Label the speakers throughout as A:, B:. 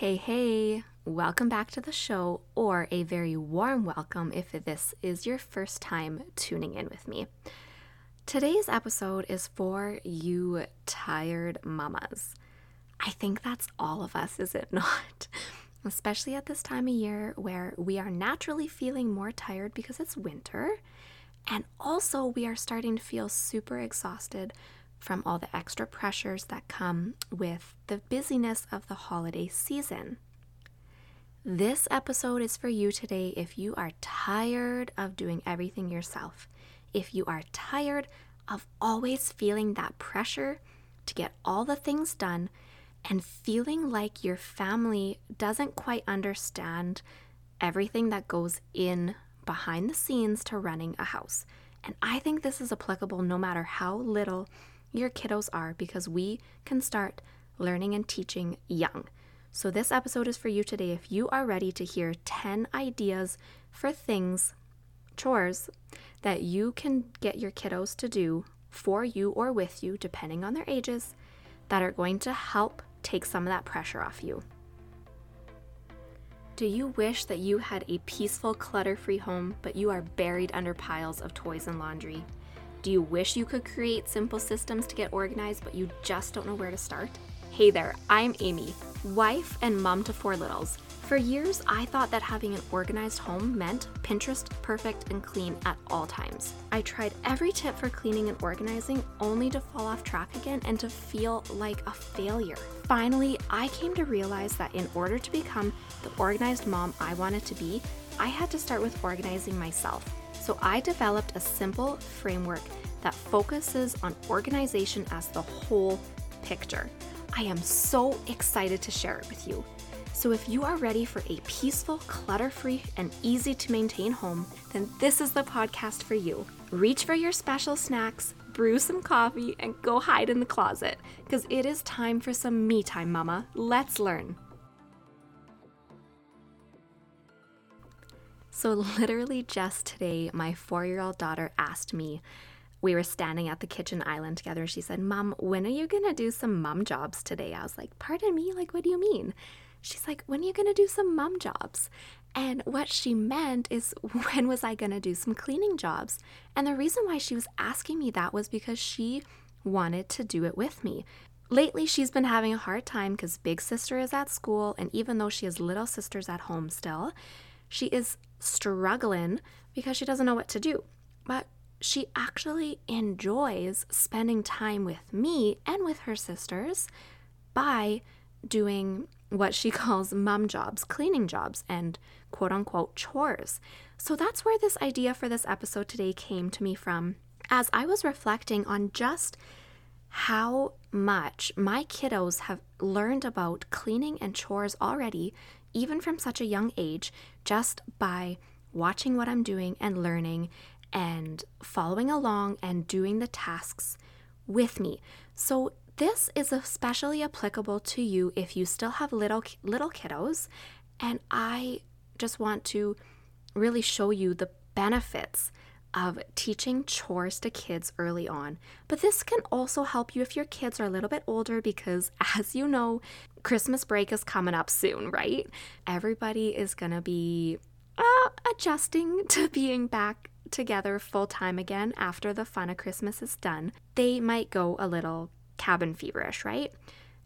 A: Hey, hey, welcome back to the show, or a very warm welcome if this is your first time tuning in with me. Today's episode is for you tired mamas. I think that's all of us, is it not? Especially at this time of year where we are naturally feeling more tired because it's winter, and also we are starting to feel super exhausted from all the extra pressures that come with the busyness of the holiday season. This episode is for you today if you are tired of doing everything yourself, if you are tired of always feeling that pressure to get all the things done and feeling like your family doesn't quite understand everything that goes in behind the scenes to running a house. And I think this is applicable no matter how little your kiddos are because we can start learning and teaching young. So, this episode is for you today if you are ready to hear 10 ideas for things, chores, that you can get your kiddos to do for you or with you, depending on their ages, that are going to help take some of that pressure off you. Do you wish that you had a peaceful, clutter free home, but you are buried under piles of toys and laundry? Do you wish you could create simple systems to get organized, but you just don't know where to start? Hey there, I'm Amy, wife and mom to four littles. For years, I thought that having an organized home meant Pinterest perfect and clean at all times. I tried every tip for cleaning and organizing only to fall off track again and to feel like a failure. Finally, I came to realize that in order to become the organized mom I wanted to be, I had to start with organizing myself. So I developed a simple framework that focuses on organization as the whole picture. I am so excited to share it with you. So, if you are ready for a peaceful, clutter free, and easy to maintain home, then this is the podcast for you. Reach for your special snacks, brew some coffee, and go hide in the closet because it is time for some me time, mama. Let's learn. So, literally just today, my four year old daughter asked me, we were standing at the kitchen island together. She said, Mom, when are you going to do some mom jobs today? I was like, Pardon me? Like, what do you mean? She's like, When are you going to do some mom jobs? And what she meant is, when was I going to do some cleaning jobs? And the reason why she was asking me that was because she wanted to do it with me. Lately, she's been having a hard time because big sister is at school, and even though she has little sisters at home still, she is struggling because she doesn't know what to do. But she actually enjoys spending time with me and with her sisters by doing what she calls mom jobs, cleaning jobs, and quote unquote chores. So that's where this idea for this episode today came to me from as I was reflecting on just how much my kiddos have learned about cleaning and chores already even from such a young age, just by watching what I'm doing and learning and following along and doing the tasks with me. So this is especially applicable to you if you still have little little kiddos and I just want to really show you the benefits of teaching chores to kids early on. But this can also help you if your kids are a little bit older because, as you know, Christmas break is coming up soon, right? Everybody is going to be uh, adjusting to being back together full time again after the fun of Christmas is done. They might go a little cabin feverish, right?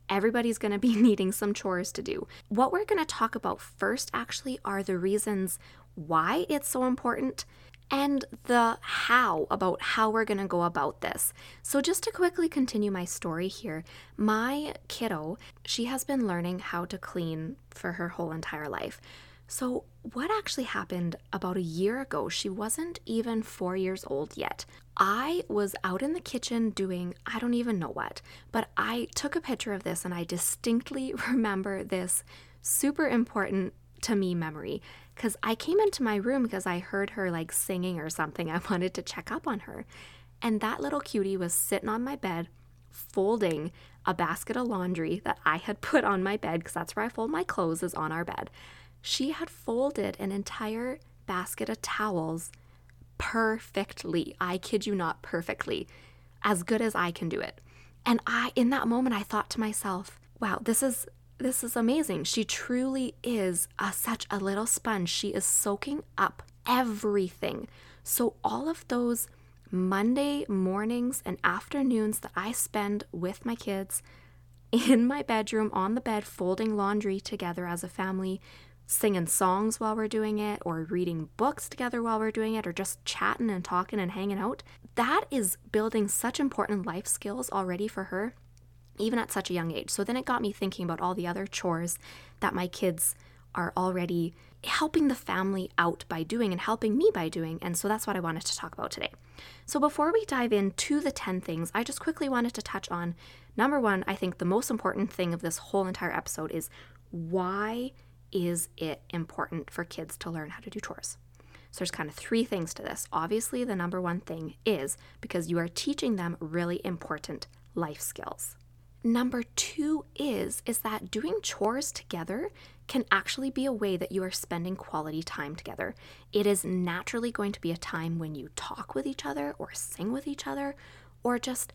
A: Everybody's going to be needing some chores to do. What we're going to talk about first actually are the reasons why it's so important and the how about how we're going to go about this. So, just to quickly continue my story here, my kiddo, she has been learning how to clean for her whole entire life. So, what actually happened about a year ago? She wasn't even four years old yet. I was out in the kitchen doing I don't even know what, but I took a picture of this and I distinctly remember this super important to me memory because I came into my room because I heard her like singing or something. I wanted to check up on her. And that little cutie was sitting on my bed, folding a basket of laundry that I had put on my bed because that's where I fold my clothes, is on our bed. She had folded an entire basket of towels perfectly. I kid you not, perfectly. As good as I can do it. And I, in that moment, I thought to myself, wow, this is this is amazing. She truly is a, such a little sponge. She is soaking up everything. So, all of those Monday mornings and afternoons that I spend with my kids in my bedroom on the bed, folding laundry together as a family, singing songs while we're doing it, or reading books together while we're doing it, or just chatting and talking and hanging out, that is building such important life skills already for her, even at such a young age. So then it got me thinking about all the other chores that my kids are already helping the family out by doing and helping me by doing. And so that's what I wanted to talk about today. So before we dive into the 10 things, I just quickly wanted to touch on number one, I think the most important thing of this whole entire episode is why is it important for kids to learn how to do chores? So there's kind of three things to this. Obviously, the number one thing is because you are teaching them really important life skills. Number 2 is is that doing chores together can actually be a way that you are spending quality time together. It is naturally going to be a time when you talk with each other or sing with each other or just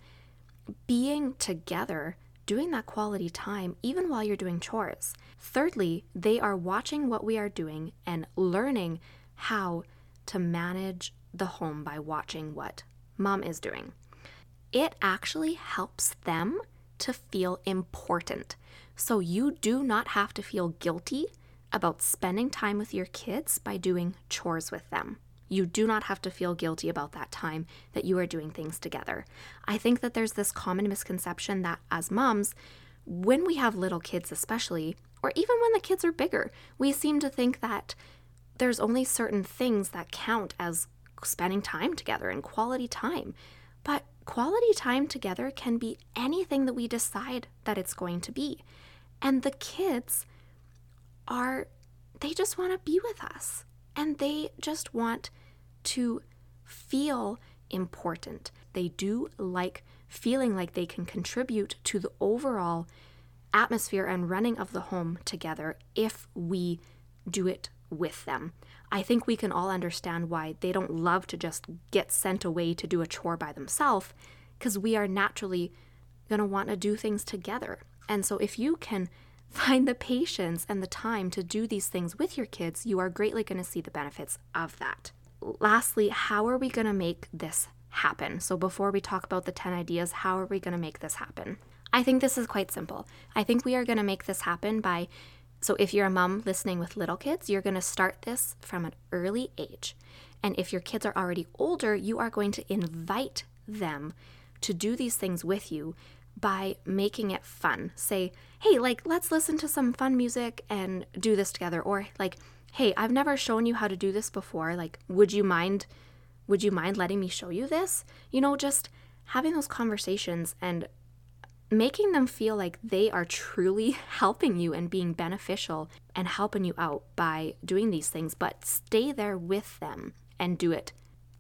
A: being together doing that quality time even while you're doing chores. Thirdly, they are watching what we are doing and learning how to manage the home by watching what mom is doing. It actually helps them to feel important. So you do not have to feel guilty about spending time with your kids by doing chores with them. You do not have to feel guilty about that time that you are doing things together. I think that there's this common misconception that as moms, when we have little kids, especially, or even when the kids are bigger, we seem to think that there's only certain things that count as spending time together and quality time. But quality time together can be anything that we decide that it's going to be. And the kids are, they just want to be with us and they just want to feel important. They do like feeling like they can contribute to the overall atmosphere and running of the home together if we do it with them. I think we can all understand why they don't love to just get sent away to do a chore by themselves because we are naturally going to want to do things together. And so if you can find the patience and the time to do these things with your kids, you are greatly going to see the benefits of that. Lastly, how are we going to make this happen? So before we talk about the 10 ideas, how are we going to make this happen? I think this is quite simple. I think we are going to make this happen by so, if you're a mom listening with little kids, you're going to start this from an early age. And if your kids are already older, you are going to invite them to do these things with you by making it fun. Say, hey, like, let's listen to some fun music and do this together. Or, like, hey, I've never shown you how to do this before. Like, would you mind? Would you mind letting me show you this? You know, just having those conversations and making them feel like they are truly helping you and being beneficial and helping you out by doing these things, but stay there with them and do it.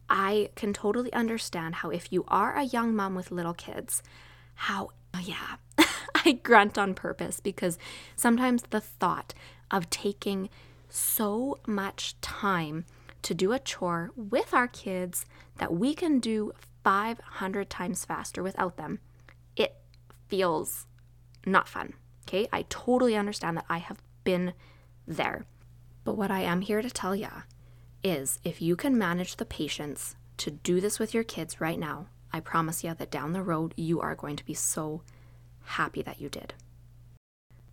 A: I can totally understand how, if you are a young mom with little kids, how, oh yeah, I grunt on purpose because sometimes the thought of taking so much time to do a chore with our kids that we can do 500 times faster without them feels not fun. Okay, I totally understand that I have been there. But what I am here to tell ya is if you can manage the patience to do this with your kids right now, I promise you that down the road you are going to be so happy that you did.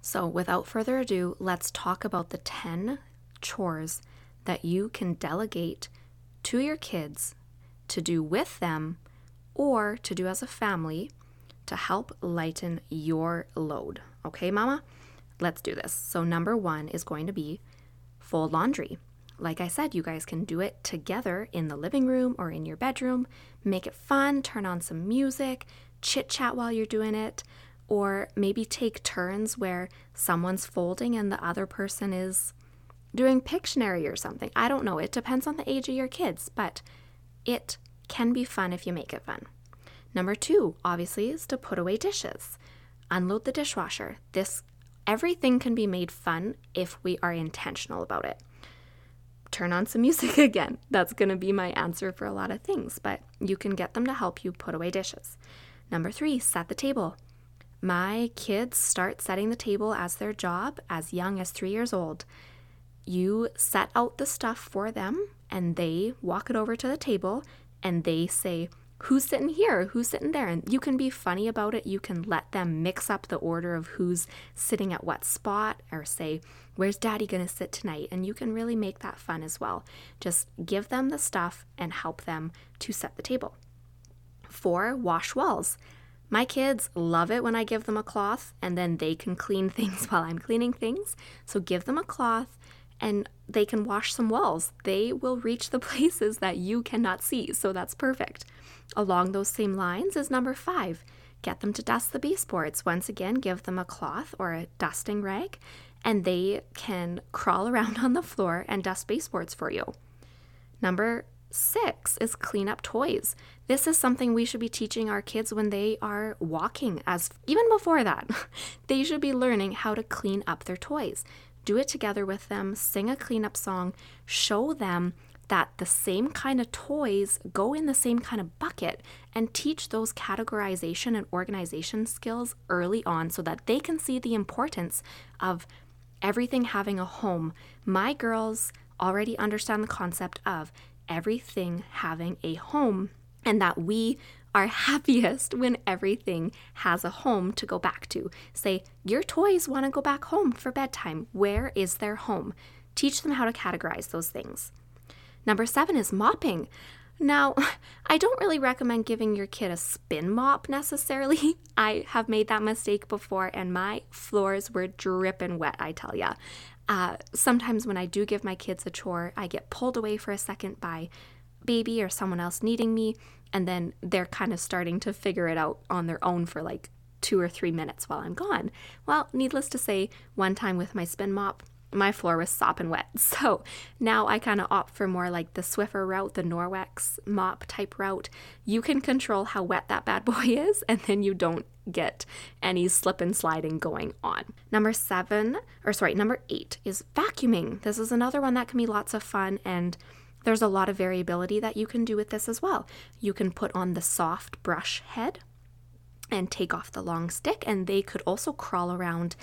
A: So, without further ado, let's talk about the 10 chores that you can delegate to your kids to do with them or to do as a family to help lighten your load. Okay, mama? Let's do this. So, number one is going to be fold laundry. Like I said, you guys can do it together in the living room or in your bedroom. Make it fun, turn on some music, chit chat while you're doing it, or maybe take turns where someone's folding and the other person is doing Pictionary or something. I don't know. It depends on the age of your kids, but it can be fun if you make it fun. Number two, obviously, is to put away dishes. Unload the dishwasher. This everything can be made fun if we are intentional about it. Turn on some music again. That's going to be my answer for a lot of things, but you can get them to help you put away dishes. Number three, set the table. My kids start setting the table as their job as young as three years old. You set out the stuff for them and they walk it over to the table and they say, Who's sitting here? Who's sitting there? And you can be funny about it. You can let them mix up the order of who's sitting at what spot or say, Where's daddy going to sit tonight? And you can really make that fun as well. Just give them the stuff and help them to set the table. Four, wash walls. My kids love it when I give them a cloth and then they can clean things while I'm cleaning things. So give them a cloth and they can wash some walls. They will reach the places that you cannot see. So that's perfect. Along those same lines is number five get them to dust the baseboards. Once again, give them a cloth or a dusting rag and they can crawl around on the floor and dust baseboards for you. Number six is clean up toys. This is something we should be teaching our kids when they are walking, as even before that, they should be learning how to clean up their toys. Do it together with them, sing a cleanup song, show them that the same kind of toys go in the same kind of bucket and teach those categorization and organization skills early on so that they can see the importance of everything having a home. My girls already understand the concept of everything having a home and that we are happiest when everything has a home to go back to. Say, your toys want to go back home for bedtime. Where is their home? Teach them how to categorize those things. Number seven is mopping. Now, I don't really recommend giving your kid a spin mop necessarily. I have made that mistake before, and my floors were dripping wet, I tell ya. Uh, sometimes when I do give my kids a chore, I get pulled away for a second by baby or someone else needing me, and then they're kind of starting to figure it out on their own for like two or three minutes while I'm gone. Well, needless to say, one time with my spin mop, my floor was sopping wet. So now I kind of opt for more like the Swiffer route, the Norwex mop type route. You can control how wet that bad boy is, and then you don't get any slip and sliding going on. Number seven, or sorry, number eight is vacuuming. This is another one that can be lots of fun and there's a lot of variability that you can do with this as well. You can put on the soft brush head and take off the long stick, and they could also crawl around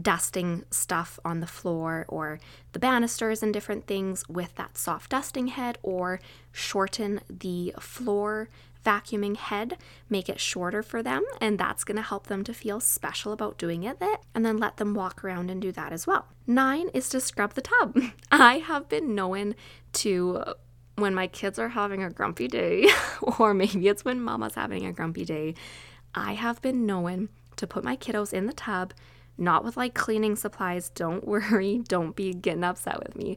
A: dusting stuff on the floor or the banisters and different things with that soft dusting head, or shorten the floor vacuuming head, make it shorter for them, and that's going to help them to feel special about doing it, and then let them walk around and do that as well. Nine is to scrub the tub. I have been known to when my kids are having a grumpy day, or maybe it's when mama's having a grumpy day, I have been known to put my kiddos in the tub, not with like cleaning supplies. Don't worry, don't be getting upset with me.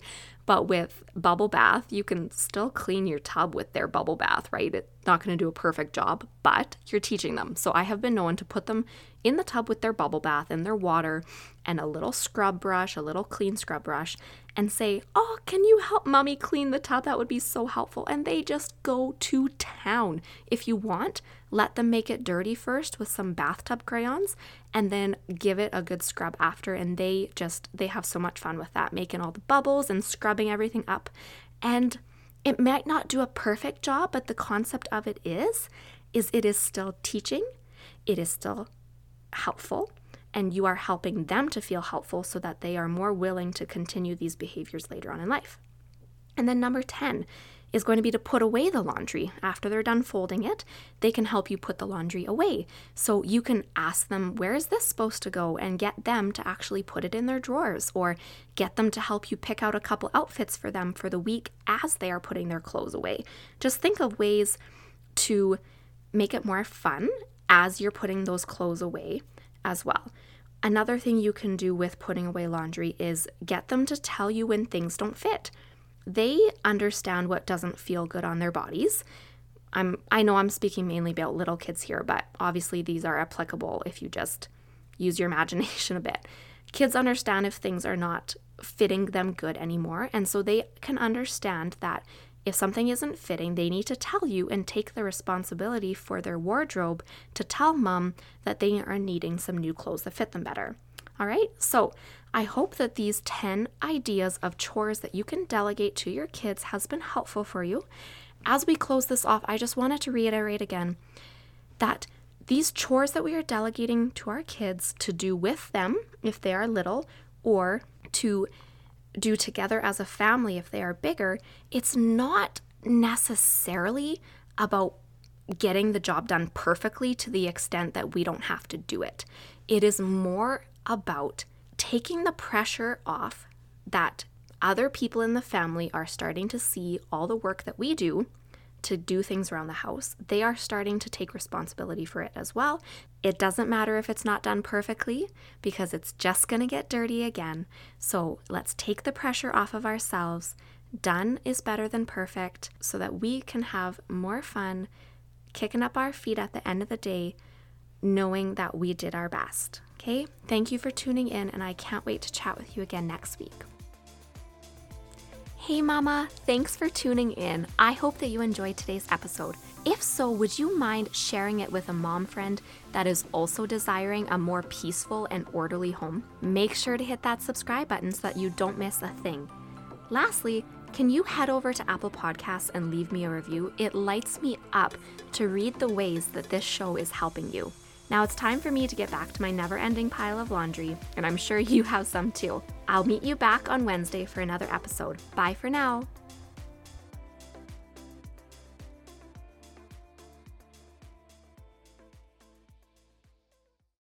A: But with bubble bath, you can still clean your tub with their bubble bath, right? It's not going to do a perfect job, but you're teaching them. So I have been known to put them in the tub with their bubble bath and their water and a little scrub brush, a little clean scrub brush, and say, Oh, can you help mommy clean the tub? That would be so helpful. And they just go to town. If you want, let them make it dirty first with some bathtub crayons and then give it a good scrub after. And they just, they have so much fun with that, making all the bubbles and scrubbing everything up. And it might not do a perfect job, but the concept of it is, is it is still teaching. It is still helpful and you are helping them to feel helpful so that they are more willing to continue these behaviors later on in life. And then number 10 is going to be to put away the laundry. After they're done folding it, they can help you put the laundry away. So you can ask them, where is this supposed to go? And get them to actually put it in their drawers or get them to help you pick out a couple outfits for them for the week as they are putting their clothes away. Just think of ways to make it more fun as you're putting those clothes away as well. Another thing you can do with putting away laundry is get them to tell you when things don't fit. They understand what doesn't feel good on their bodies. I'm I know I'm speaking mainly about little kids here, but obviously these are applicable if you just use your imagination a bit. Kids understand if things are not fitting them good anymore, and so they can understand that if something isn't fitting, they need to tell you and take the responsibility for their wardrobe to tell mom that they are needing some new clothes that fit them better. All right, so I hope that these 10 ideas of chores that you can delegate to your kids has been helpful for you. As we close this off, I just wanted to reiterate again that these chores that we are delegating to our kids to do with them if they are little or to do together as a family if they are bigger, it's not necessarily about getting the job done perfectly to the extent that we don't have to do it. It is more about taking the pressure off that other people in the family are starting to see all the work that we do to do things around the house. They are starting to take responsibility for it as well. It doesn't matter if it's not done perfectly because it's just going to get dirty again. So let's take the pressure off of ourselves. Done is better than perfect so that we can have more fun kicking up our feet at the end of the day, knowing that we did our best. Okay, thank you for tuning in, and I can't wait to chat with you again next week. Hey, Mama, thanks for tuning in. I hope that you enjoyed today's episode. If so, would you mind sharing it with a mom friend that is also desiring a more peaceful and orderly home? Make sure to hit that subscribe button so that you don't miss a thing. Lastly, can you head over to Apple Podcasts and leave me a review? It lights me up to read the ways that this show is helping you. Now it's time for me to get back to my never ending pile of laundry, and I'm sure you have some too. I'll meet you back on Wednesday for another episode. Bye for now.